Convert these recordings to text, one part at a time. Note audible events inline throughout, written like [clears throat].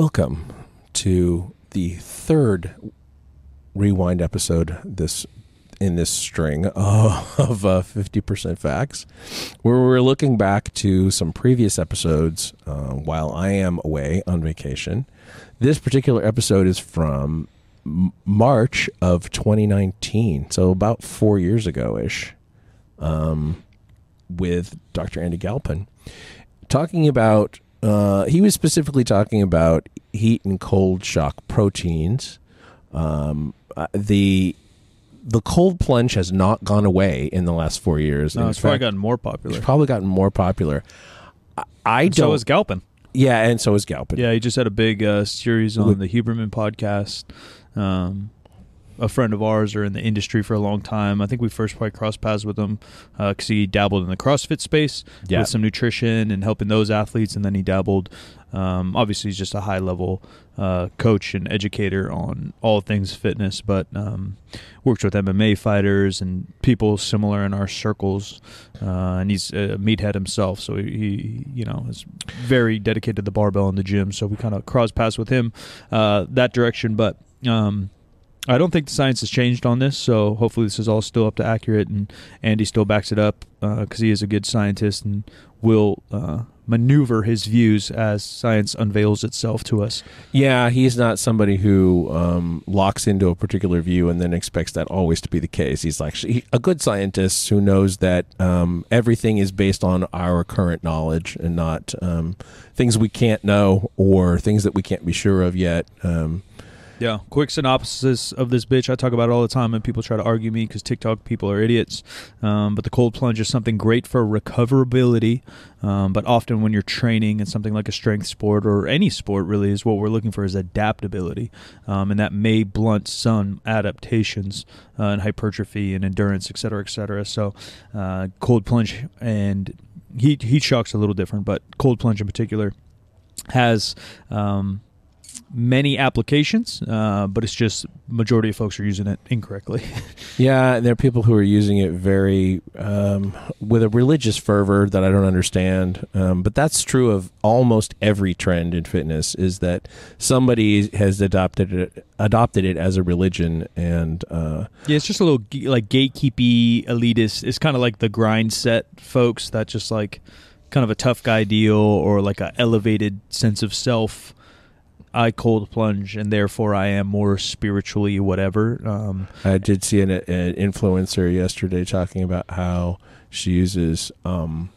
Welcome to the third rewind episode this in this string [laughs] of uh, 50% facts where we're looking back to some previous episodes uh, while I am away on vacation. This particular episode is from March of 2019, so about four years ago ish, um, with Dr. Andy Galpin, talking about. Uh, he was specifically talking about heat and cold shock proteins. Um, uh, the the cold plunge has not gone away in the last four years. No, In it's probably gotten more popular. it's probably gotten more popular. I, I And so don't. is Galpin. yeah, and so is Galpin. Yeah, he just had a big uh, series on With- the Huberman podcast. Um, a friend of ours or in the industry for a long time. I think we first probably crossed paths with him because he dabbled in the CrossFit space Yeah. with some nutrition and helping those athletes, and then he dabbled. Um, obviously, he's just a high level uh, coach and educator on all things fitness, but um, works with MMA fighters and people similar in our circles. Uh, and he's a meathead himself, so he, he, you know, is very dedicated to the barbell in the gym. So we kind of cross paths with him uh, that direction, but. Um, I don't think the science has changed on this, so hopefully this is all still up to accurate, and Andy still backs it up because he is a good scientist and will uh, maneuver his views as science unveils itself to us. Yeah, he's not somebody who um, locks into a particular view and then expects that always to be the case. He's actually a good scientist who knows that um, everything is based on our current knowledge and not um, things we can't know or things that we can't be sure of yet. Um, Yeah, quick synopsis of this bitch. I talk about it all the time, and people try to argue me because TikTok people are idiots. Um, but the cold plunge is something great for recoverability. Um, but often when you're training in something like a strength sport or any sport, really, is what we're looking for is adaptability, um, and that may blunt some adaptations uh, hypertrophy and endurance, et cetera, et cetera. So, uh, cold plunge and heat heat shock's a little different, but cold plunge in particular has um, many applications, uh, but it's just majority of folks are using it incorrectly. [laughs] yeah, there are people who are using it very um, with a religious fervor that I don't understand. Um, but that's true of almost every trend in fitness. Is that somebody has adopted it, adopted it as a religion, and uh, yeah, it's just a little like gatekeepy elitist. It's kind of like the grind set folks that just like kind of a tough guy deal or like a elevated sense of self. I cold plunge, and therefore I am more spiritually whatever. Um, I did see an, an influencer yesterday talking about how she uses um,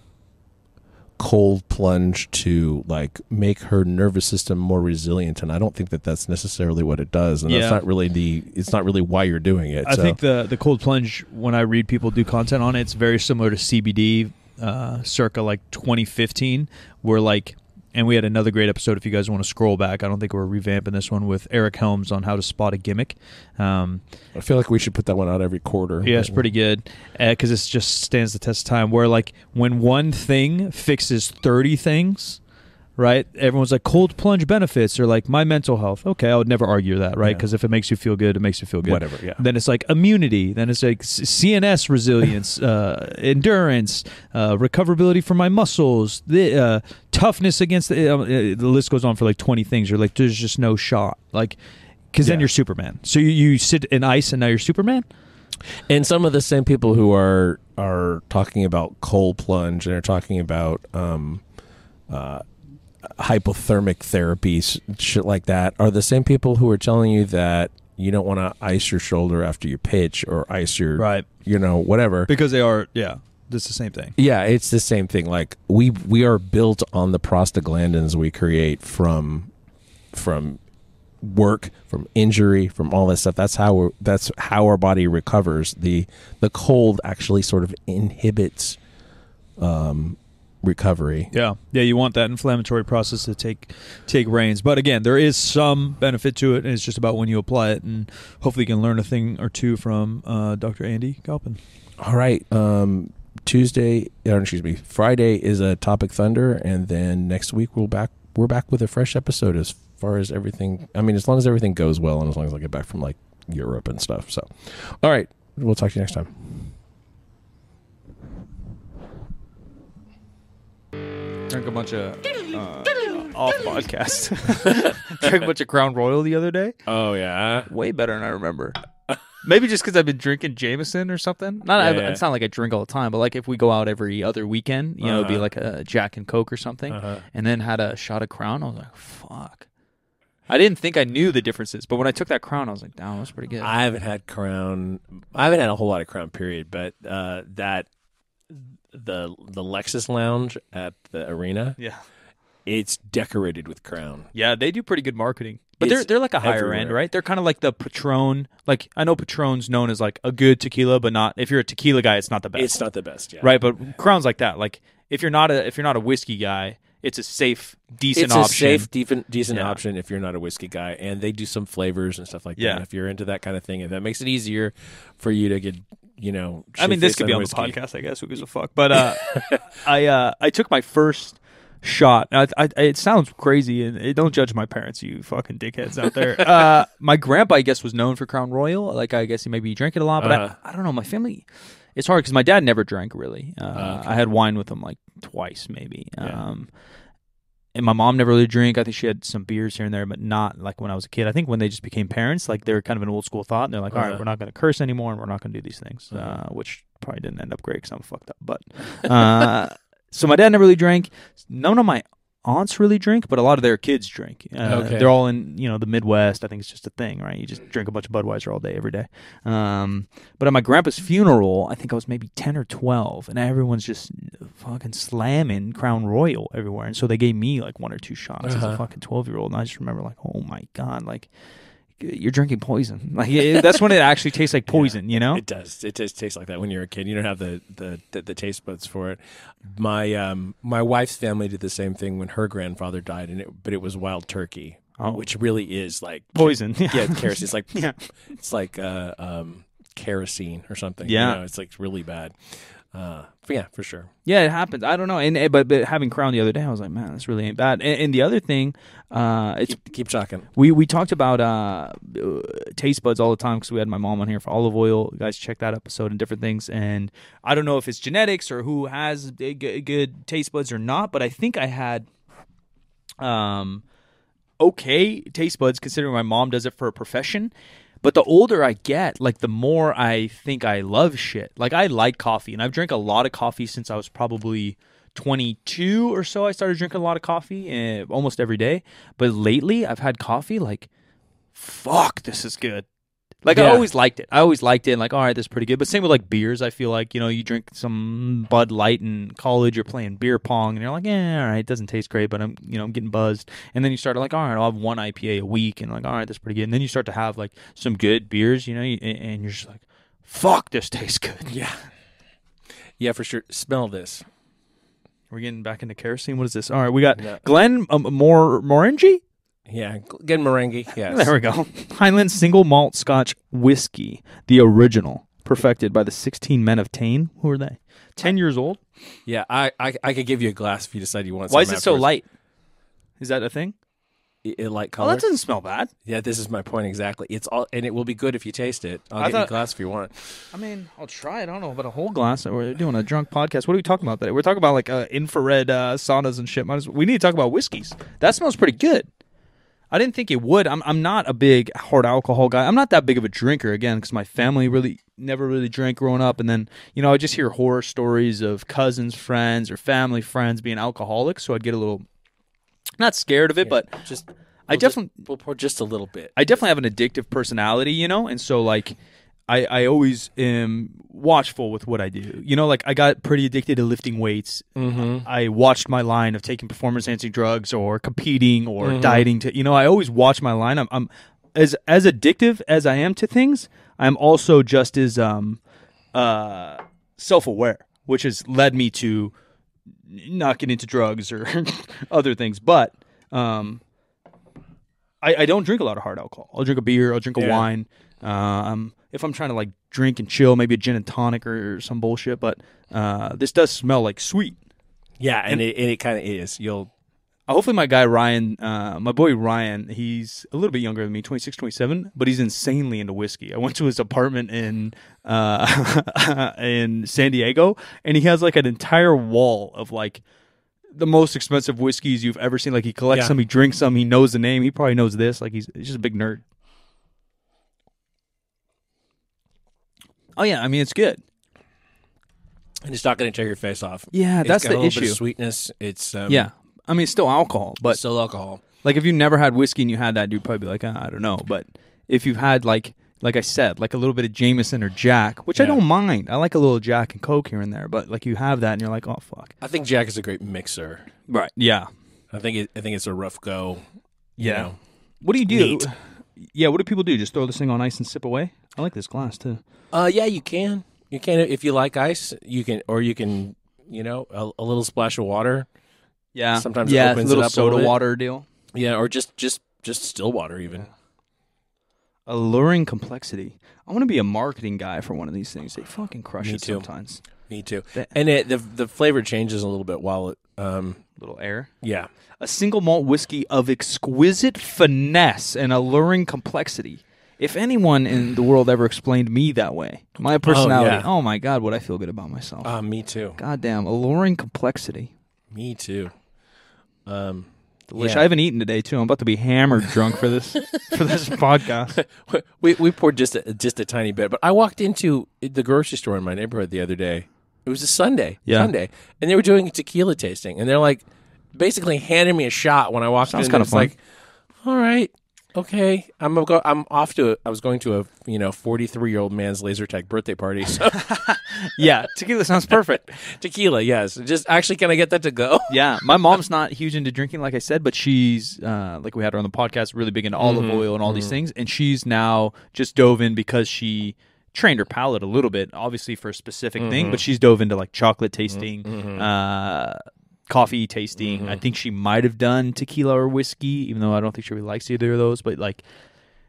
cold plunge to like make her nervous system more resilient, and I don't think that that's necessarily what it does, and Yeah. that's not really the. It's not really why you're doing it. I so. think the the cold plunge when I read people do content on it, it's very similar to CBD, uh, circa like 2015, where like. And we had another great episode. If you guys want to scroll back, I don't think we're revamping this one with Eric Helms on how to spot a gimmick. Um, I feel like we should put that one out every quarter. yeah, it's pretty good because it just stands the test of time. Where like when one thing fixes thirty things, right? Everyone's like cold plunge benefits or like my mental health. Okay, I would never argue that, right? Yeah. Because if it makes you feel good, it makes you feel good. Whatever. Yeah. Then it's like immunity. Then it's like CNS resilience, [laughs] uh, endurance, uh, recoverability for my muscles, the uh, toughness against the. Uh, uh, the list goes on for like twenty things. You're like, there's just no shot, like, because then you're Superman. So you, you sit in ice and now you're Superman. And some of the same people who are are talking about cold plunge and are talking about um, uh, hypothermic therapies, shit like that, are the same people who are telling you that you don't want to ice your shoulder after you pitch or ice your, Right. you know, whatever. Because they are, yeah, it's the same thing. Yeah, it's the same thing. Like we we are built on the prostaglandins we create from from work, from injury, from all that stuff. That's how we're, that's how our body recovers. The the cold actually sort of inhibits um, recovery. Yeah, yeah, you want that inflammatory process to take take reins. But again, there is some benefit to it, and it's just about when you apply it. And hopefully, you can learn a thing or two from uh, Dr. Andy Galpin. All right. Um, Tuesday, or excuse me, Friday is a topic thunder, and then next week we'll back. We're back with a fresh episode as far as everything. I mean, as long as everything goes well, and as long as I get back from like Europe and stuff. So, all right, we'll talk to you next time. Drink a bunch of. Uh, off podcast. [laughs] Drank a bunch of Crown Royal the other day. Oh yeah. Way better than I remember. Maybe just because I've been drinking Jameson or something. Not, Yeah, I, yeah. it's not like I drink all the time, but like if we go out every other weekend, you know, it'd be Uh-huh. like a Jack and Coke or something, Uh-huh. and then had a shot of Crown. I was like, fuck. I didn't think I knew the differences, but when I took that Crown, I was like, damn, that was pretty good. I haven't had Crown. I haven't had a whole lot of Crown. Period. But uh, that the the Lexus Lounge at the arena, yeah. it's decorated with Crown. Yeah, they do pretty good marketing. But It's they're they're like a higher end, right? They're kind of like the Patron. Like I know Patron's known as like a good tequila, but not if you're a tequila guy, it's not the best. It's not the best. Yeah. right, but Crown's like that. Like if you're not a if you're not a whiskey guy, it's a safe, decent It's option. a safe, decent, decent Yeah. option if you're not a whiskey guy, and they do some flavors and stuff like Yeah. that. If you're into that kind of thing, and that makes it easier for you to get, you know. I mean, this could be on whiskey. the podcast, I guess. Who gives a fuck? But uh, [laughs] I uh, I took my first shot. I, I, it sounds crazy, and it, don't judge my parents, you fucking dickheads out there. [laughs] uh, my grandpa, I guess, was known for Crown Royal. Like, I guess he maybe drank it a lot, but Uh-huh. I, I don't know. My family, it's hard because my dad never drank really. Uh, Oh, okay. I had wine with him like twice, maybe. Yeah. Um, and my mom never really drank. I think she had some beers here and there, but not like when I was a kid. I think when they just became parents, like they were kind of an old school thought, and they're like, "All right, Uh-huh. we're not going to curse anymore, and we're not going to do these things," Uh-huh. uh, which probably didn't end up great because I'm fucked up. But uh, [laughs] so my dad never really drank. None of my aunts really drink, but a lot of their kids drink. Uh, Okay. They're all in you know the Midwest. I think it's just a thing, right? You just drink a bunch of Budweiser all day, every day. Um, but at my grandpa's funeral, I think I was maybe ten or twelve, and everyone's just fucking slamming Crown Royal everywhere, and so they gave me like one or two shots as a Uh-huh. fucking twelve year old, and I just remember like, oh my god, like. You're drinking poison. [laughs] Like it- that's when it actually tastes like [laughs] poison, you know. It does. It just tastes like that when you're a kid. You don't have the the, the, the taste buds for it. My um my wife's family did the same thing when her grandfather died, and it but it was wild turkey, Oh. which really is like [laughs] Poison. Yeah, kerosene. It's like Yeah. it's like uh, um kerosene or something. Yeah. you know, it's like really bad. Uh, yeah, for sure. Yeah, it happens. I don't know. And eh, but but having Crown the other day, I was like, man, this really ain't bad. And, and the other thing, uh, it's Keep, keep talking. we we talked about uh, uh, taste buds all the time because we had my mom on here for olive oil. You guys, check that episode and different things. And I don't know if it's genetics or who has good taste buds or not, but I think I had um okay taste buds considering my mom does it for a profession. But the older I get, like the more I think I love shit. Like I like coffee, and I've drank a lot of coffee since I was probably 22 or so. I started drinking a lot of coffee uh, almost every day. But lately, I've had coffee like, fuck, this is good. Like I always liked it. I always liked it. And like, all right, this is pretty good. But same with like beers. I feel like you know, you drink some Bud Light in college, you're playing beer pong, and you're like, yeah, all right, it doesn't taste great, but I'm you know I'm getting buzzed. And then you start like, all right, I'll have one IPA a week, and like, all right, that's pretty good. And then you start to have like some good beers, you know, and you're just like, fuck, this tastes good. Yeah, yeah, for sure. Smell this. We're getting back into kerosene. What is this? All right, we got Yeah. Glen um, Mor Morangi. Yeah, good merengue. Yes. There we go. [laughs] Highland single malt Scotch whiskey, the original, perfected by the 16 men of Tain. Who are they? 10 years old. Yeah, I, I I could give you a glass if you decide you want. Why is some it so afterwards. light? Is that a thing? I- I light Oh, color. that doesn't smell bad. yeah, this is my point exactly. It's all, and it will be good if you taste it. I'll I get you a thought- glass if you want. I mean, I'll try it. I don't know about a whole glass. We're doing a drunk podcast. What are we talking about today? We're talking about like uh, infrared uh, saunas and shit. Might as- We need to talk about whiskeys. That smells pretty good. I didn't think it would. I'm I'm not a big hard alcohol guy. I'm not that big of a drinker again because my family really never really drank growing up, and then you know I just hear horror stories of cousins, friends, or family friends being alcoholics. So I'd get a little not scared of it, but Just I we'll just- definitely we'll pour just a little bit. I definitely have an addictive personality, you know, and so like I I always am watchful with what I do. You know, like I got pretty addicted to lifting weights. Mm-hmm. I watched my line of taking performance enhancing drugs or competing or Mhm. dieting to you know, I always watch my line. I'm, I'm as as addictive as I am to things, I'm also just as um uh self-aware, which has led me to not get into drugs or [laughs] other things. But um I, I don't drink a lot of hard alcohol. I'll drink a beer. I'll drink a Yeah. wine. Um, if I'm trying to like drink and chill, maybe a gin and tonic or, some bullshit. But uh, this does smell like sweet. Yeah, and it, and it kind of is. You'll Hopefully, my guy Ryan, uh, my boy Ryan, he's a little bit younger than me, 26, 27, but he's insanely into whiskey. I went to his apartment in uh, [laughs] in San Diego, and he has like an entire wall of like the most expensive whiskeys you've ever seen. Like he collects Yeah. some, he drinks some, he knows the name. He probably knows this. Like he's, he's just a big nerd. Oh yeah, I mean it's good. And it's not going to tear your face off. Yeah, It's that's got the a little issue. Bit of sweetness. It's um, yeah, I mean it's still alcohol, but still alcohol. Like if you never had whiskey and you had that, you'd probably be like, ah, I don't know. But if you've had like, like I said, like a little bit of Jameson or Jack, which I Yeah. don't mind. I like a little Jack and Coke here and there. But like you have that and you're like, oh fuck. I think Jack is a great mixer. Right. Yeah. I think it, I think it's a rough go. you Yeah. know. What do you do? Neat. Yeah. What do people do? Just throw this thing on ice and sip away? I like this glass too. Uh, yeah, you can. You can if you like ice. You can, or you can, you know, a, a little splash of water. Yeah. Sometimes it yeah, opens a little it up a soda little bit. water deal. Yeah, or just just just still water even. Alluring complexity. I want to be a marketing guy for one of these things. They fucking crush Me it too. sometimes. Me too. That- And it, the the flavor changes a little bit while it. Um, Little air. yeah. a single malt whiskey of exquisite finesse and alluring complexity. If anyone in the world ever explained me that way, my personality, yeah. oh, my God, would I feel good about myself? Uh, me too. Goddamn, alluring complexity. Me too. Um, Delish. Yeah. I haven't eaten today too. I'm about to be hammered drunk for this [laughs] for this podcast. we we poured just a, just a tiny bit, but I walked into the grocery store in my neighborhood the other day. It was a Sunday, Yeah. Sunday, and they were doing a tequila tasting, and they're like basically handing me a shot when I walked Sounds in. kinda It's fun. like, all right, okay, I'm go. I'm off to. A, I was going to a you know 43 year old man's laser tag birthday party. So [laughs] Yeah, tequila sounds perfect. [laughs] tequila, yes. Just actually, can I get that to go? [laughs] Yeah, my mom's not huge into drinking, like I said, but she's uh, like we had her on the podcast, really big into olive oil and all these things, and she's now just dove in because she trained her palate a little bit, obviously for a specific thing, but mm-hmm. she's dove into like chocolate mm-hmm. tasting, mm-hmm. uh, coffee tasting. I think she might have done tequila or whiskey, even though I don't think she really likes either of those. But like,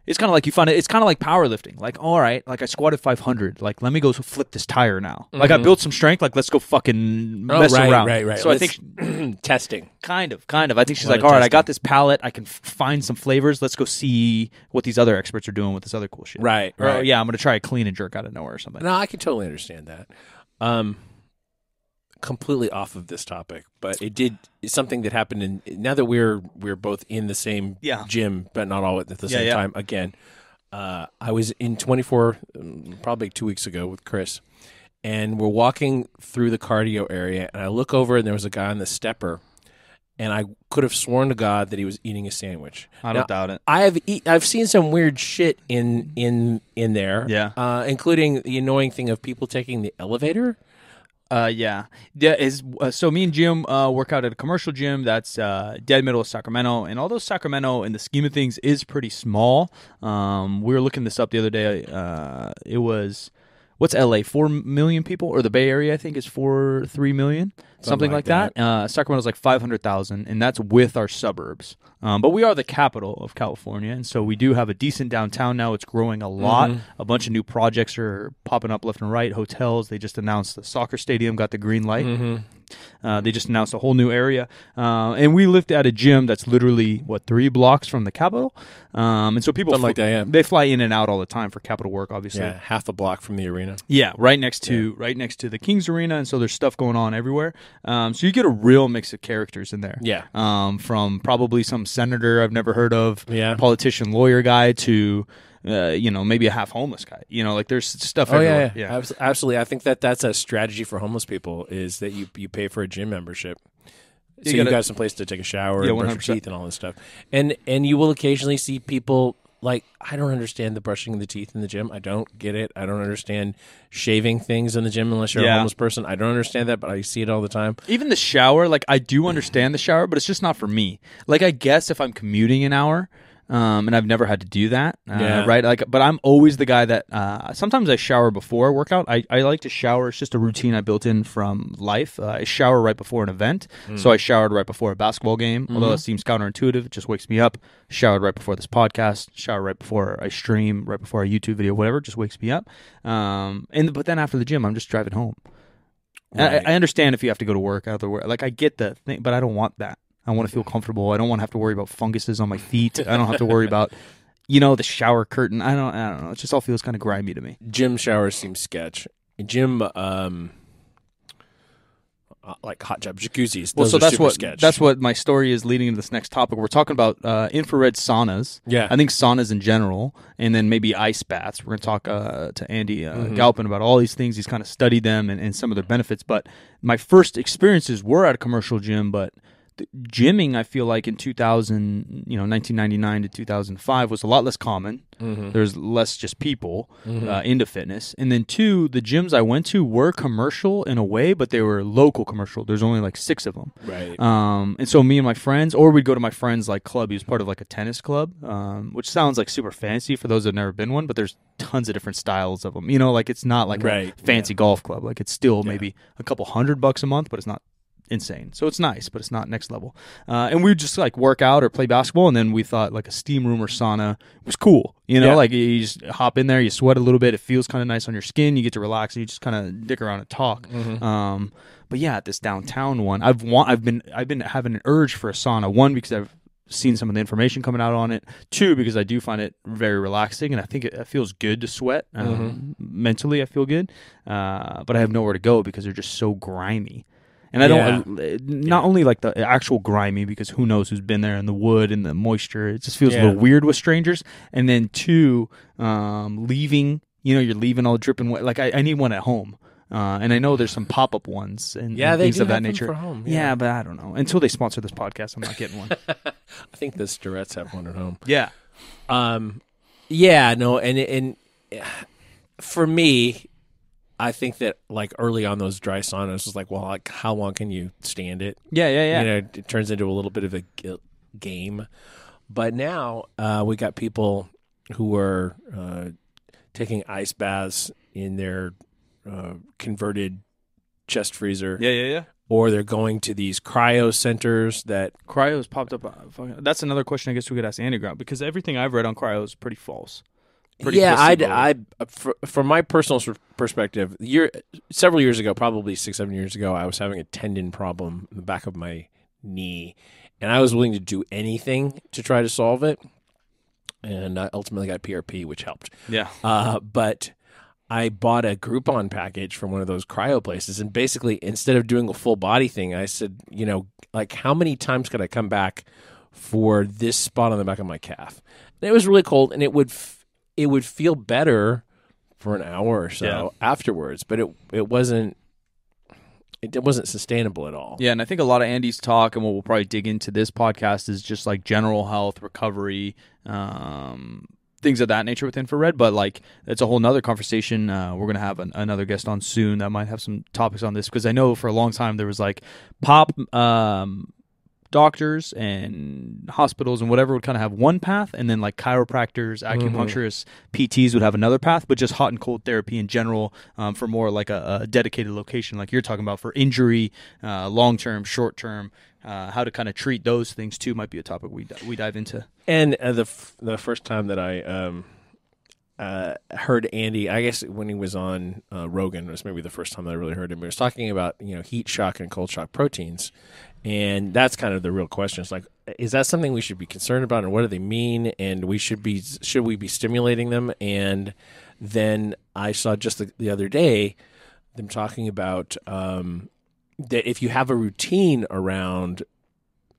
it's kind of like you find it. It's kind of like powerlifting. Like, all right, like I squatted 500. Like, let me go flip this tire now. Like, I built some strength. Like, let's go fucking Oh, mess right, around. right, right. So I Let's- think [clears throat] testing. Kind of, kind of. I think she's Lot like, of all right, I got this palette. I can f- find some flavors. Let's go see what these other experts are doing with this other cool shit. Right, Or, right. yeah, I'm gonna try a clean and jerk out of nowhere or something. No, I can totally understand that. Um, completely off of this topic, but it did something that happened in. Now that we're we're both in the same Yeah. gym, but not all at the same yeah. time. Again, uh, I was in 24, um, probably two weeks ago with Chris, and we're walking through the cardio area, and I look over, and there was a guy on the stepper. And I could have sworn to God that he was eating a sandwich. I don't doubt it. I have eat, I've seen some weird shit in in in there. Yeah. uh, including the annoying thing of people taking the elevator. Uh, yeah, yeah. Is uh, so me and Jim uh, work out at a commercial gym that's uh, dead middle of Sacramento, and although Sacramento, in the scheme of things, is pretty small, um, we were looking this up the other day. Uh, it was what's LA? Four million people, or the Bay Area? I think is four three million, something, like, like that. Uh, Sacramento's like five hundred thousand, and that's with our suburbs. Um, but we are the capital of California, and so we do have a decent downtown now. It's growing a lot. A bunch of new projects are popping up left and right. Hotels. They just announced the soccer stadium got the green light. Uh, they just announced a whole new area, uh, and we lived at a gym that's literally what three blocks from the Capitol, um, and so people Something like that, yeah. they fly in and out all the time for Capitol work, obviously. Yeah, half a block from the arena. Yeah, right next to right next to the Kings Arena, and so there's stuff going on everywhere. Um, so you get a real mix of characters in there. Yeah. um, from probably some senator I've never heard of, Yeah. politician, lawyer guy to. Uh, you know, maybe a half homeless guy. You know, like there's stuff. Oh everywhere. yeah, yeah, Abs- absolutely. I think that that's a strategy for homeless people is that you you pay for a gym membership. So You you, gotta- got some place to take a shower Yeah, and brush your teeth and all this stuff. And and you will occasionally see people like I don't understand the brushing of the teeth in the gym. I don't get it. I don't understand shaving things in the gym unless you're Yeah. a homeless person. I don't understand that, but I see it all the time. Even the shower, like I do understand the shower, but it's just not for me. Like I guess if I'm commuting an hour, um, and I've never had to do that, uh, Yeah. right? Like, but I'm always the guy that uh, sometimes I shower before a workout. I, I like to shower. It's just a routine I built in from life. Uh, I shower right before an event, so I showered right before a basketball game. Although it seems counterintuitive, it just wakes me up. Showered right before this podcast. Shower right before I stream. Right before a YouTube video, whatever, just wakes me up. Um, and but then after the gym, I'm just driving home. Right. I, I understand if you have to go to work out the work. Like I get the thing, but I don't want that. I want to feel comfortable. I don't want to have to worry about funguses on my feet. I don't have to worry about, [laughs] you know, the shower curtain. I don't. I don't know. It just all feels kind of grimy to me. Gym showers seem sketch. Gym, um, uh, like hot tub jacuzzis. Well, so are that's what sketch. that's what my story is leading into this next topic. We're talking about uh, infrared saunas. Yeah. I think saunas in general, and then maybe ice baths. We're going to talk uh, to Andy uh, Mm-hmm. Galpin about all these things. He's kind of studied them and, and some of their benefits. But my first experiences were at a commercial gym, but gymming, I feel like in 2000, you know, 1999 to 2005 was a lot less common. Mm-hmm. There's less just people uh, into fitness. And then two, the gyms I went to were commercial in a way, but they were local commercial. There's only like six of them. right. Um, and so me and my friends, or we'd go to my friend's like club. He was part of like a tennis club, um, which sounds like super fancy for those that've never been one. But there's tons of different styles of them. You know, like it's not like Right, a fancy golf club. Like it's still maybe a couple hundred bucks a month, but it's not insane. So it's nice, but it's not next level. Uh, and we would just like work out or play basketball, and then we thought like a steam room or sauna was cool. You know, Yeah. like you just hop in there, you sweat a little bit, it feels kind of nice on your skin, you get to relax, and you just kind of dick around and talk. Um, but yeah, at this downtown one, I've want, I've been I've been having an urge for a sauna. One because I've seen some of the information coming out on it. Two because I do find it very relaxing, and I think it, it feels good to sweat. Um, Mentally, I feel good, uh, but I have nowhere to go because they're just so grimy. And I don't uh, not only like the actual grimy because who knows who's been there in the wood and the moisture. It just feels a little weird with strangers. And then two, um, leaving. You know, you're leaving all dripping wet. Like I, I need one at home. Uh, and I know there's some pop up ones and, Yeah, and things of that nature. for home, yeah. yeah. but I don't know. Until they sponsor this podcast, I'm not getting one. [laughs] I think the Sturettes have one at home. yeah. Um, yeah, no, and and for me, I think that like early on those dry saunas was like, well, like how long can you stand it? Yeah, yeah, yeah. You know, it turns into a little bit of a game. But now uh, we got people who are uh, taking ice baths in their uh, converted chest freezer, yeah, yeah, yeah. or they're going to these cryo centers that Cryos popped up. uh, That's another question I guess we could ask Andy Ground because everything I've read on cryo is pretty false. Pretty yeah, I. I, from my personal perspective, year several years ago, probably six, seven years ago, I was having a tendon problem in the back of my knee, and I was willing to do anything to try to solve it. And I ultimately got PRP, which helped. Yeah. Uh, but I bought a Groupon package from one of those cryo places, and basically, instead of doing a full body thing, I said, you know, like how many times could I come back for this spot on the back of my calf? And it was really cold, and it would f- it would feel better for an hour or so Yeah. afterwards, but it it wasn't it wasn't sustainable at all. Yeah, and I think a lot of Andy's talk and what we'll probably dig into this podcast is just like general health, recovery, um, things of that nature with infrared. But like, it's a whole nother conversation. Uh, we're gonna have an, another guest on soon that might have some topics on this because I know for a long time there was like pop um, doctors and hospitals and whatever would kind of have one path, and then like chiropractors, acupuncturists, PTs would have another path. But just hot and cold therapy in general um, for more like a, a dedicated location, like you're talking about for injury, uh, long term, short term. Uh, how to kind of treat those things too might be a topic we we dive into. And uh, the f- the first time that I um, uh, heard Andy, I guess when he was on uh, Rogan, was maybe the first time that I really heard him. He was talking about you know heat shock and cold shock proteins, and that's kind of the real question. It's like, is that something we should be concerned about, and what do they mean? And we should be should we be stimulating them? And then I saw just the, the other day them talking about um, that if you have a routine around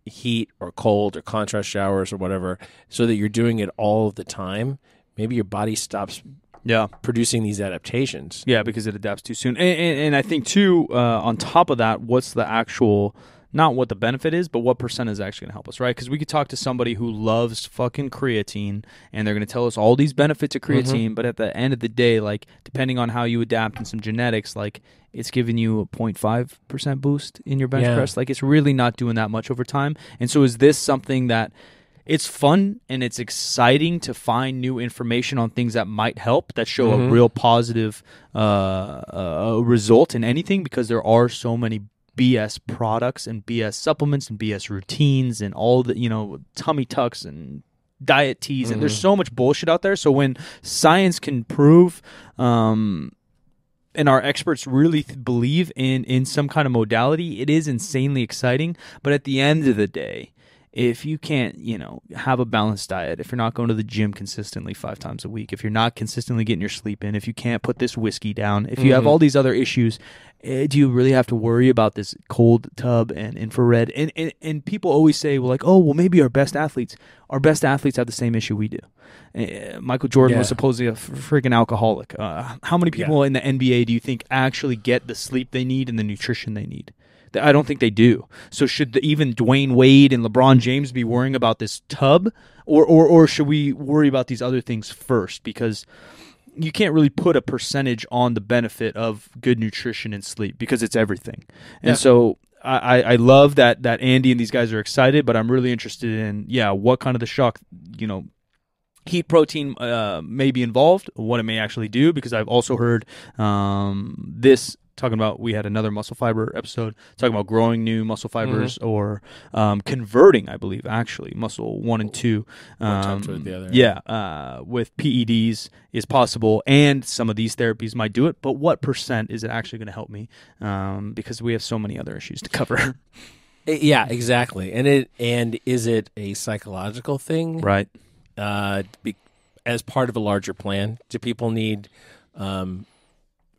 heat or cold or contrast showers or whatever, so that you're doing it all of the time, maybe your body stops Yeah, producing these adaptations. yeah, because it adapts too soon. And, and, and I think too, uh, on top of that, what's the actual not what the benefit is, but what percent is actually going to help us, right? Because we could talk to somebody who loves fucking creatine, and they're going to tell us all these benefits of creatine, but at the end of the day, like depending on how you adapt and some genetics, like it's giving you a 0.5 percent boost in your bench Yeah. press. Like it's really not doing that much over time. And so, is this something that it's fun and it's exciting to find new information on things that might help that show a real positive uh, uh, result in anything because there are so many BS products and BS supplements and BS routines and all the you know tummy tucks and diet teas and there's so much bullshit out there. So when science can prove um, and our experts really th- believe in in some kind of modality, it is insanely exciting. But at the end of the day, if you can't, you know, have a balanced diet, if you're not going to the gym consistently five times a week, if you're not consistently getting your sleep in, if you can't put this whiskey down, if you have Mhm. all these other issues, eh, do you really have to worry about this cold tub and infrared? And, and and people always say, well, like, oh, well, maybe our best athletes, our best athletes have the same issue we do. Uh, Michael Jordan was supposedly a freaking alcoholic. Uh, how many people in the NBA do you think actually get the sleep they need and the nutrition they need? I don't think they do. So should the, even Dwyane Wade and LeBron James be worrying about this tub, or or or should we worry about these other things first? Because you can't really put a percentage on the benefit of good nutrition and sleep because it's everything. And Yeah. so I, I I love that that Andy and these guys are excited, but I'm really interested in yeah, what kind of the shock, you know, heat protein uh, may be involved, what it may actually do, because I've also heard um, this talking about we had another muscle fiber episode talking about growing new muscle fibers or um, converting, I believe, actually muscle one and two. Um, with the other. yeah, uh, with PEDs is possible, and some of these therapies might do it. But what percent is it actually going to help me? Um, because we have so many other issues to cover. [laughs] Eh, Yeah, exactly. And it and is it a psychological thing? right. Uh, be, as part of a larger plan, do people need um,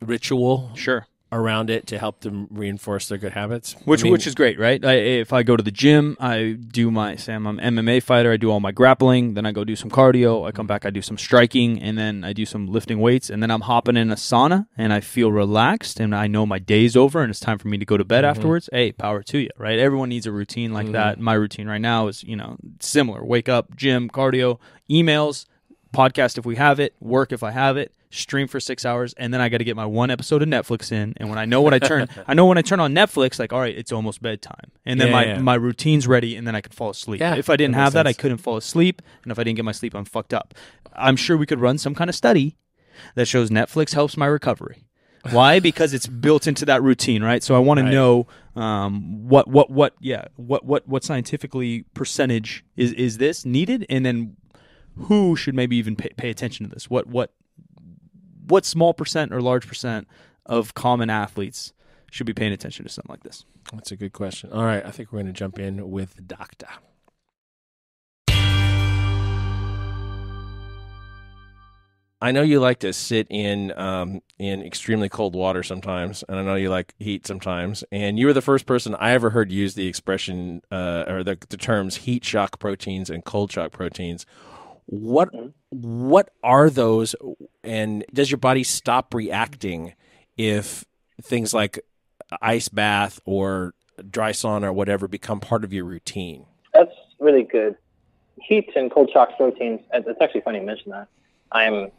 ritual Sure. Around it to help them reinforce their good habits? Which I mean, which is great, right? I, if I go to the gym, I do my Sam. I'm an MMA fighter. I do all my grappling, then I go do some cardio. I come back, I do some striking, and then I do some lifting weights, and then I'm hopping in a sauna, and I feel relaxed, and I know my day's over, and it's time for me to go to bed mm-hmm. afterwards. Hey, power to you, right? Everyone needs a routine like mm-hmm. that. My routine right now is you know similar: wake up, gym, cardio, emails, podcast if we have it, work if I have it, stream for six hours, and then I got to get my one episode of Netflix in. And when I know what I turn, [laughs] I know when I turn on Netflix, like all right, it's almost bedtime, and then Yeah, my yeah. my routine's ready, and then I can fall asleep. Yeah, if I didn't that have that, I couldn't fall asleep, and if I didn't get my sleep, I'm fucked up. I'm sure we could run some kind of study that shows Netflix helps my recovery. Why? [laughs] because it's built into that routine, right? So I want Right. to know um, what what what yeah what what what scientifically percentage is is this needed, and then who should maybe even pay, pay attention to this? What what what small percent or large percent of common athletes should be paying attention to something like this? That's a good question. All right, I think we're going to jump in with the doctor. I know you like to sit in um, in extremely cold water sometimes, and I know you like heat sometimes. And you were the first person I ever heard use the expression uh, or the, the terms heat shock proteins and cold shock proteins. What what are those, and does your body stop reacting if things like ice bath or dry sauna or whatever become part of your routine? That's really good. Heat and cold shock proteins. It's actually funny you mention that. I'm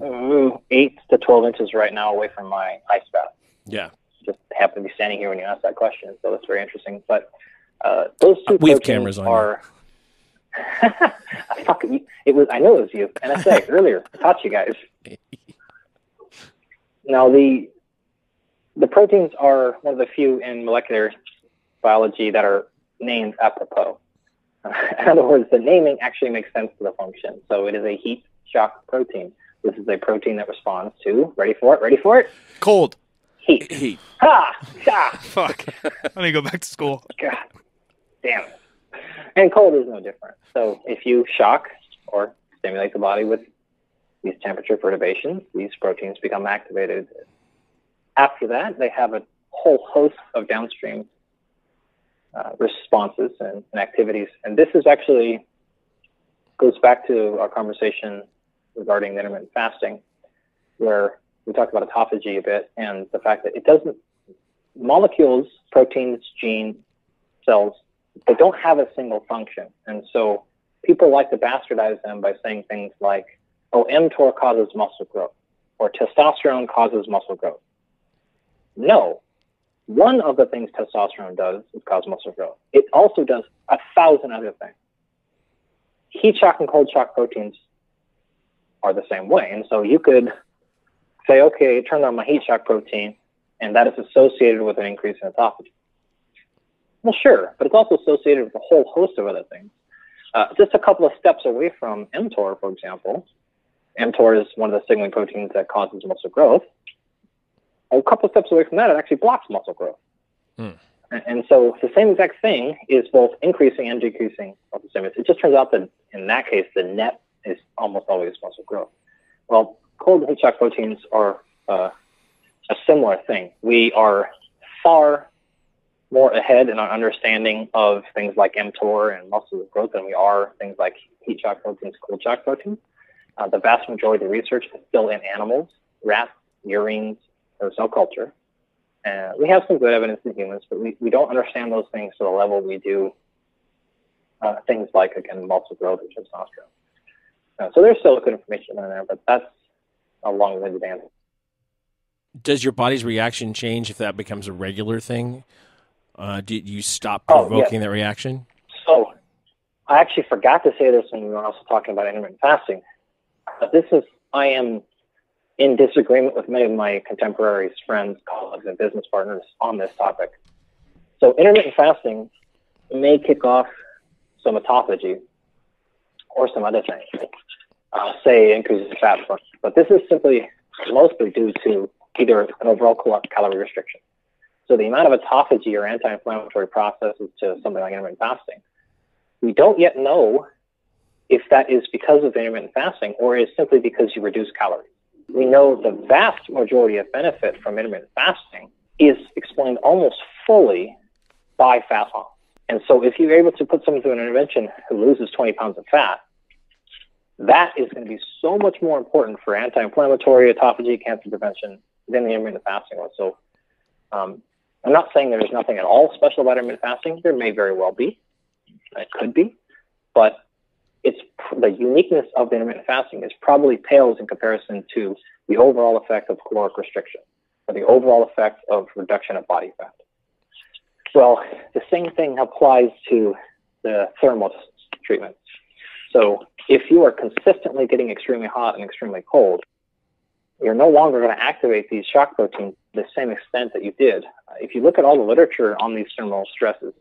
mm, eight to twelve inches right now away from my ice bath. Yeah, Just happen to be standing here when you asked that question, so that's very interesting. But uh, those two We have cameras on you. are. [laughs] I fucking, it was. I know it was you. NSA earlier. I taught you guys. [laughs] Now the the proteins are one of the few in molecular biology that are named apropos. [laughs] in other words, the naming actually makes sense to the function. So it is a heat shock protein. This is a protein that responds to ready for it, ready for it, Cold. heat. heat. Ha! Ha! Fuck. I need to go back to school. God damn it. And cold is no different. So if you shock or stimulate the body with these temperature perturbations, these proteins become activated. After that, they have a whole host of downstream uh, responses and, and activities. And this is actually goes back to our conversation regarding intermittent fasting, where we talked about autophagy a bit and the fact that it doesn't molecules, proteins, gene, cells, they don't have a single function. And so people like to bastardize them by saying things like, oh, mTOR causes muscle growth or testosterone causes muscle growth. No. One of the things testosterone does is cause muscle growth. It also does a thousand other things. Heat shock and cold shock proteins are the same way. And so you could say, okay, turn on my heat shock protein, and that is associated with an increase in autophagy. Well, sure, but it's also associated with a whole host of other things. Uh, just a couple of steps away from mTOR, for example, mTOR is one of the signaling proteins that causes muscle growth. A couple of steps away from that, it actually blocks muscle growth. Hmm. And- And so the same exact thing is both increasing and decreasing muscle stimulus. It just turns out that in that case, the net is almost always muscle growth. Well, cold and heat shock proteins are uh, a similar thing. We are far more ahead in our understanding of things like mTOR and muscle growth than we are things like heat shock proteins, cold shock proteins. Uh, the vast majority of the research is still in animals, rats, murines, or cell culture. Uh, we have some good evidence in humans, but we, we don't understand those things to the level we do uh, things like, again, muscle growth or testosterone. Uh, so there's still good information in there, but that's a long-winded answer. Does your body's reaction change if that becomes a regular thing? Uh, do you stop Oh, yeah. provoking that reaction? So I actually forgot to say this when we were also talking about intermittent fasting. But this is, I am in disagreement with many of my contemporaries, friends, colleagues, and business partners on this topic. So intermittent fasting may kick off some autophagy or some other things, uh, say increases fat burn. But this is simply mostly due to either an overall calorie restriction. So the amount of autophagy or anti-inflammatory processes to something like intermittent fasting, we don't yet know if that is because of intermittent fasting or is simply because you reduce calories. We know the vast majority of benefit from intermittent fasting is explained almost fully by fat loss. And so if you're able to put someone through an intervention who loses 20 pounds of fat, that is going to be so much more important for anti-inflammatory, autophagy, cancer prevention than the intermittent fasting was. So um, I'm not saying there's nothing at all special about intermittent fasting. There may very well be. It could be. But it's the uniqueness of the intermittent fasting is probably pales in comparison to the overall effect of caloric restriction or the overall effect of reduction of body fat. Well, the same thing applies to the thermal treatment. So if you are consistently getting extremely hot and extremely cold, you're no longer going to activate these shock proteins the same extent that you did. If you look at all the literature on these thermal stresses,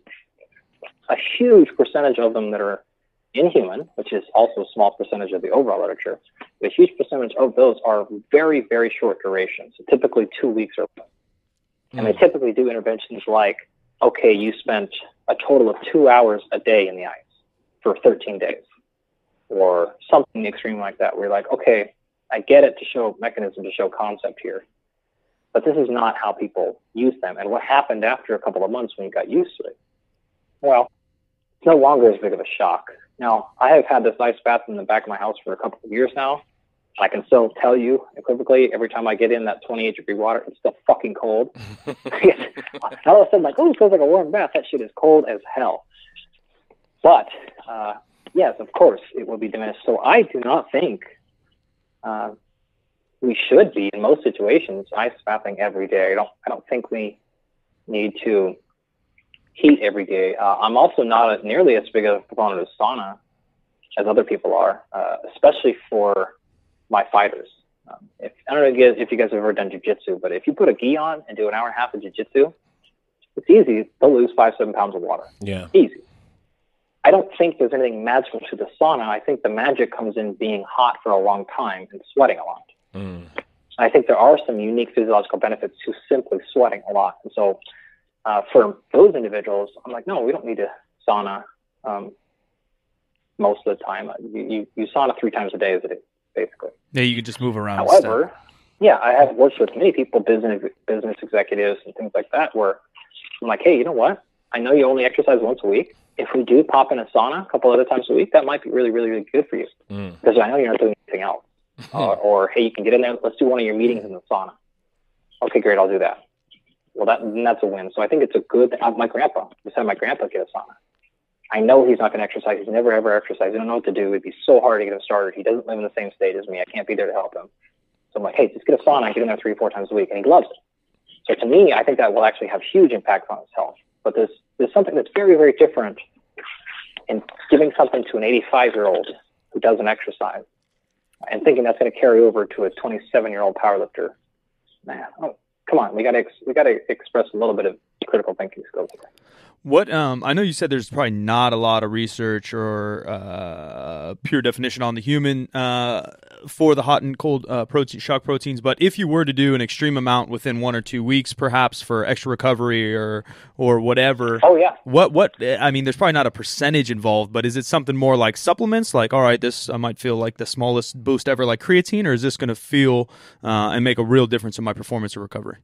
a huge percentage of them that are inhuman, which is also a small percentage of the overall literature, but a huge percentage of those are very, very short duration, so typically two weeks or less. And they hmm. typically do interventions like, okay, you spent a total of two hours a day in the ice for 13 days, or something extreme like that, where you're like, okay, I get it to show mechanism, to show concept here, but this is not how people use them. And what happened after a couple of months when you got used to it? Well, it's no longer as big of a shock. Now, I have had this ice bath in the back of my house for a couple of years now. I can still tell you equivocally every time I get in that 28 degree water, it's still fucking cold. [laughs] [laughs] all of a sudden, like, oh, it feels like a warm bath. That shit is cold as hell. But uh, yes, of course, it will be diminished. So I do not think uh, we should be in most situations ice bathing every day. I don't. I don't think we need to heat every day. Uh, I'm also not a, nearly as big a proponent of sauna as other people are, uh, especially for my fighters. Um, if, I don't know if you, guys, if you guys have ever done jujitsu, but if you put a gi on and do an hour and a half of jujitsu, it's easy. They'll lose five, seven pounds of water. Yeah. Easy. I don't think there's anything magical to the sauna. I think the magic comes in being hot for a long time and sweating a lot. Mm. I think there are some unique physiological benefits to simply sweating a lot. And so uh, for those individuals, I'm like, no, we don't need to sauna um, most of the time. You, you, you sauna three times a day, is it basically. Yeah, you can just move around. However, yeah, I have worked with many people, business business executives and things like that, where I'm like, hey, you know what? I know you only exercise once a week. If we do pop in a sauna a couple other times a week, that might be really, really, really good for you Mm. because I know you're not doing anything else. Or, or hey, you can get in there. Let's do one of your meetings in the sauna. Okay, great, I'll do that. Well, that that's a win. So I think it's a good. Uh, my grandpa just had my grandpa get a sauna. I know he's not going to exercise. He's never ever exercised. I don't know what to do. It'd be so hard to get him started. He doesn't live in the same state as me. I can't be there to help him. So I'm like, hey, just get a sauna. And get in there three, or four times a week, and he loves it. So to me, I think that will actually have huge impact on his health. But there's there's something that's very, very different in giving something to an 85 year old who doesn't exercise and thinking that's going to carry over to a 27 year old powerlifter. Man, oh, come on, we got to ex- we got to express a little bit of critical thinking skills. What um, I know you said there's probably not a lot of research or uh, pure definition on the human uh, for the hot and cold uh, protein shock proteins, but if you were to do an extreme amount within one or two weeks, perhaps for extra recovery or or whatever. Oh yeah. What what I mean, there's probably not a percentage involved, but is it something more like supplements? Like, all right, this I might feel like the smallest boost ever, like creatine, or is this going to feel uh, and make a real difference in my performance or recovery?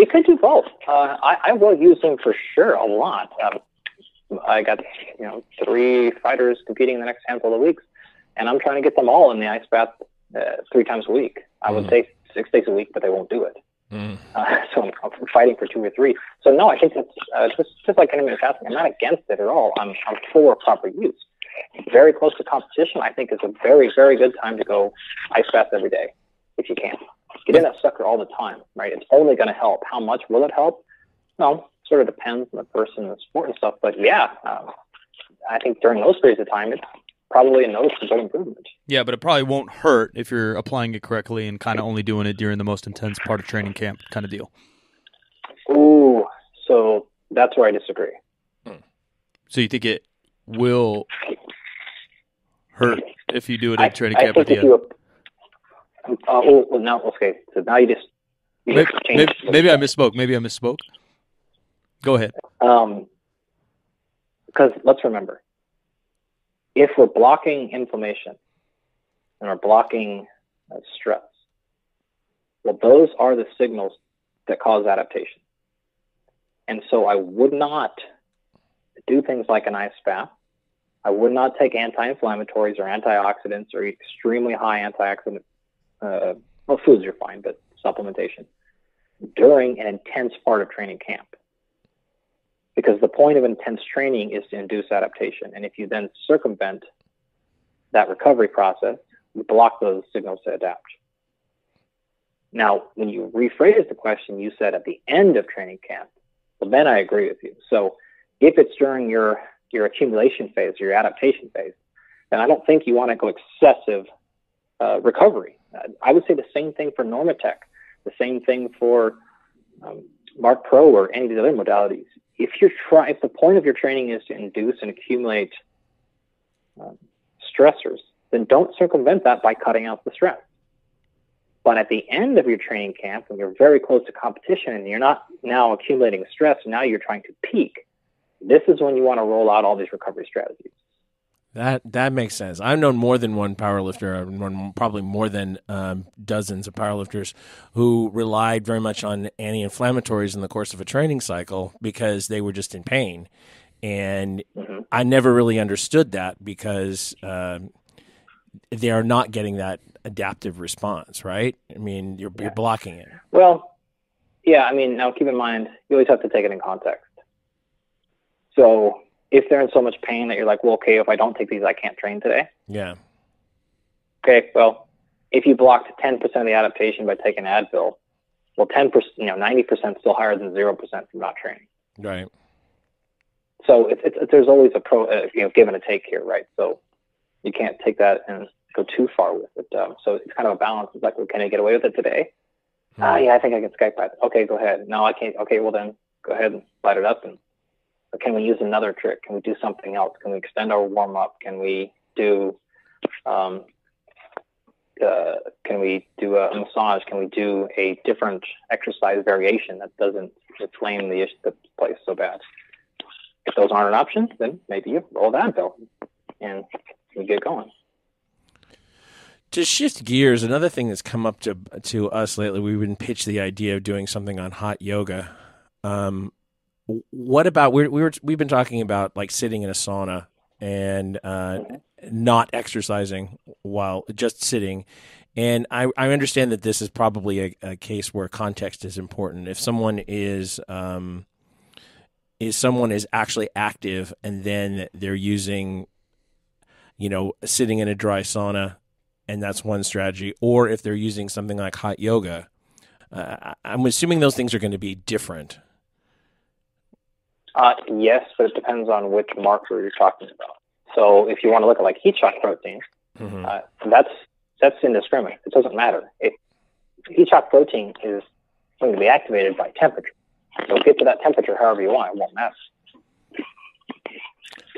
It could do both. Uh, I, I will use them for sure a lot. Um, I got you know three fighters competing in the next handful of weeks, and I'm trying to get them all in the ice bath uh, three times a week. I would say six days a week, but they won't do it. Mm. Uh, [laughs] so I'm, I'm fighting for two or three. So no, I think that's uh, just just like intermittent fasting. I'm not against it at all. I'm I'm for proper use. Very close to competition, I think is a very very good time to go ice bath every day if you can. Get in that sucker all the time, right? It's only going to help. How much will it help? Well, sort of depends on the person and the sport and stuff. But yeah, um, I think during those periods of time, it's probably a noticeable improvement. Yeah, but it probably won't hurt if you're applying it correctly and kind of only doing it during the most intense part of training camp, kind of deal. Ooh, so that's where I disagree. So you think it will hurt if you do it I, at training I camp at think the if end? you, uh, well, well, now okay, so now you just you Maybe, just maybe, maybe I misspoke. Maybe I misspoke. Go ahead. Um, because let's remember, if we're blocking inflammation and we're blocking uh, stress, well, those are the signals that cause adaptation. And so I would not do things like an ice bath. I would not take anti-inflammatories or antioxidants or extremely high antioxidant. Uh, well, foods are fine, but supplementation during an intense part of training camp because the point of intense training is to induce adaptation. And if you then circumvent that recovery process, you block those signals to adapt. Now, when you rephrase the question, you said at the end of training camp. Well, then I agree with you. So if it's during your, your accumulation phase, your adaptation phase, then I don't think you want to go excessive uh, recovery. I would say the same thing for Normatec, the same thing for um, Marc Pro or any of the other modalities if you're try, if the point of your training is to induce and accumulate um, stressors, then don't circumvent that by cutting out the stress. But at the end of your training camp, when you're very close to competition and you're not now accumulating stress, now you're trying to peak. This is when you want to roll out all these recovery strategies. That that makes sense. I've known more than one powerlifter, I've known probably more than um, dozens of powerlifters who relied very much on anti-inflammatories in the course of a training cycle because they were just in pain, and Mhm. I never really understood that because um, they are not getting that adaptive response, right? I mean, you're, Yeah. you're blocking it. Well, yeah, I mean, now keep in mind, you always have to take it in context. So if they're in so much pain that you're like, well, okay, if I don't take these, I can't train today. Yeah, Okay, well, if you blocked 10% of the adaptation by taking Advil, well, 10%, you know, 90% still higher than 0% from not training. right. So it's, it's, it's there's always a pro, uh, you know, give and a take here, right? So you can't take that and go too far with it. Um, so it's kind of a balance. It's like, well, can I get away with it today? Ah, yeah, I think I can Skype that. Okay, go ahead. No, I can't. Okay, well then, go ahead and light it up. And can we use another trick? Can we do something else? Can we extend our warm up? Can we do, um, uh, can we do a massage? Can we do a different exercise variation that doesn't inflame the the place so bad? If those aren't an option, then maybe you roll that bill and you get going. To shift gears, another thing that's come up to to us lately, we've been pitched the idea of doing something on hot yoga. Um, what about we we were we've been talking about like sitting in a sauna and uh, not exercising while just sitting. And I, I understand that this is probably a, a case where context is important. If someone is um, is someone is actually active and then they're using, you know, sitting in a dry sauna and that's one strategy. Or if they're using something like hot yoga, uh, I'm assuming those things are going to be different. Uh, yes, but it depends on which marker you're talking about. So if you want to look at like heat shock protein, Mhm. uh, that's that's indiscriminate. It doesn't matter. It, heat shock protein is going to be activated by temperature. So get to that temperature however you want. It won't matter.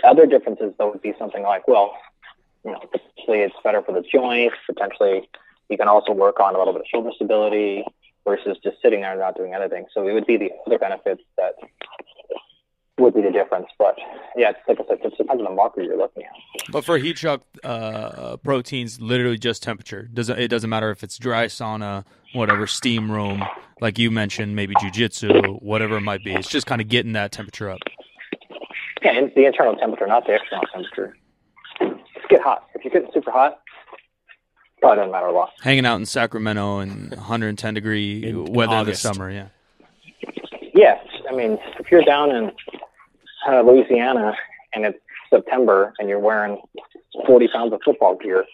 Other differences, though, would be something like, well, you know, potentially it's better for the joints. Potentially, you can also work on a little bit of shoulder stability versus just sitting there and not doing anything. So it would be the other benefits that would be the difference. But yeah, it's like I said, it depends on the marker you're looking at. But for heat shock uh, proteins, literally just temperature. Doesn't it doesn't matter if it's dry sauna, whatever, steam room, like you mentioned, maybe jujitsu, whatever it might be. It's just kind of getting that temperature up. Yeah, and the internal temperature, not the external temperature. Just get hot. If you're getting super hot, probably doesn't matter a lot. Hanging out in Sacramento in 110 degree In weather August. this summer, yeah. Yeah, I mean, if you're down in uh, Louisiana and it's September and you're wearing 40 pounds of football gear,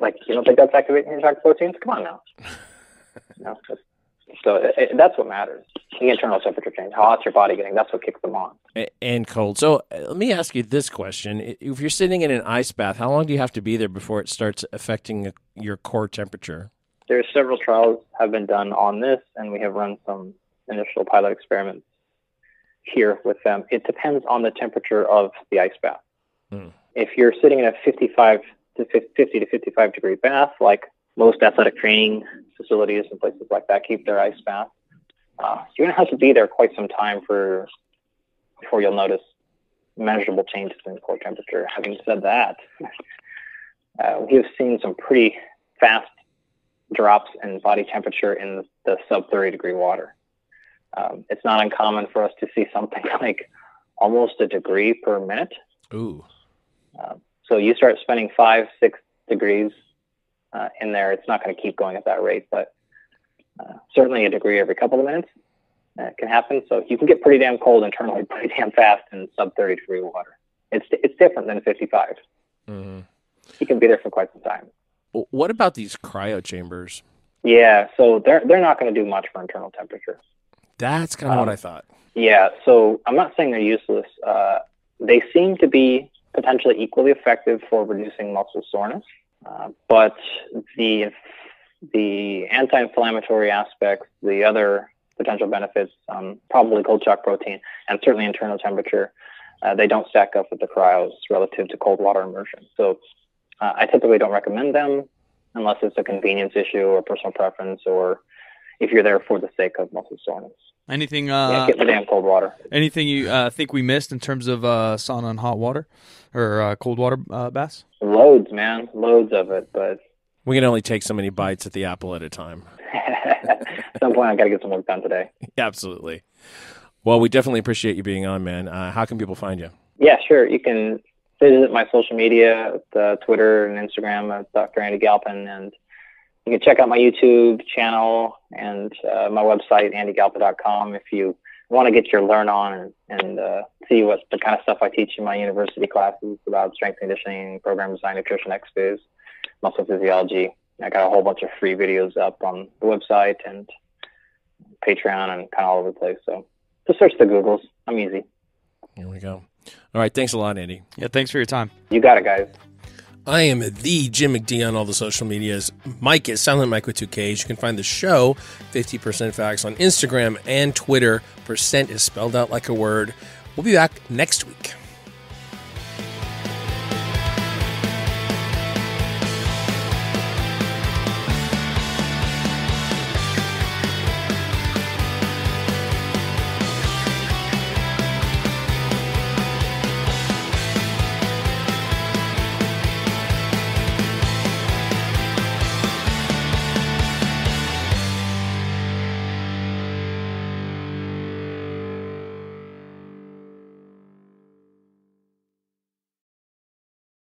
like you don't think that's activating your shock proteins? Come on now. [laughs] no, so it, it, that's what matters. The internal temperature change, how hot's your body getting? That's what kicks them on. And cold. So uh, let me ask you this question: If you're sitting in an ice bath, how long do you have to be there before it starts affecting your core temperature? There are several trials have been done on this, and we have run some initial pilot experiments here with them. It depends on the temperature of the ice bath. Hmm. If you're sitting in a 55 to 50 to 55 degree bath, like most athletic training facilities and places like that keep their ice bath, uh, you're going to have to be there quite some time for before you'll notice measurable changes in core temperature. Having said that, [laughs] uh, we have seen some pretty fast drops in body temperature in the sub 30 degree water. Um, it's not uncommon for us to see something [laughs] like almost a degree per minute. Ooh, Um, so you start spending five, six degrees uh, in there, it's not going to keep going at that rate, but uh, certainly a degree every couple of minutes uh, can happen. So you can get pretty damn cold internally [laughs] pretty damn fast in sub 30 degree water. It's it's different than 55. hmm You can be there for quite some time. what about these cryo chambers? Yeah, so they're they're not going to do much for internal temperature. That's kind of what Um, I thought. Yeah, so I'm not saying they're useless. Uh, they seem to be potentially equally effective for reducing muscle soreness, uh, but the the anti-inflammatory aspects, the other potential benefits, um, probably cold shock protein, and certainly internal temperature, uh, they don't stack up with the cryos relative to cold water immersion. So uh, I typically don't recommend them unless it's a convenience issue or personal preference, or if you're there for the sake of muscle soreness. Anything Yeah, uh, get the damn cold water. anything you uh, think we missed in terms of uh, sauna and hot water or uh, cold water uh, baths? Loads, man, loads of it. But We can only take so many bites at the apple at a time. [laughs] at some point, I got to get some work done today. [laughs] Absolutely. Well, we definitely appreciate you being on, man. Uh, how can people find you? Yeah, sure. You can visit my social media, uh, Twitter and Instagram, uh, Dr. Andy Galpin, and you can check out my YouTube channel and uh, my website, andygalpin.com, if you want to get your learn on and, and uh, see what the kind of stuff I teach in my university classes about strength conditioning, program design, nutrition, XFiz, muscle physiology. I got a whole bunch of free videos up on the website and Patreon and kind of all over the place. So just search the Googles. I'm easy. Here we go. All right. Thanks a lot, Andy. Yeah, thanks for your time. You got it, guys. I am the Jim McD on all the social medias. Mike is Silent Mike with two Ks. You can find the show, 50% Facts, on Instagram and Twitter. Percent is spelled out like a word. We'll be back next week.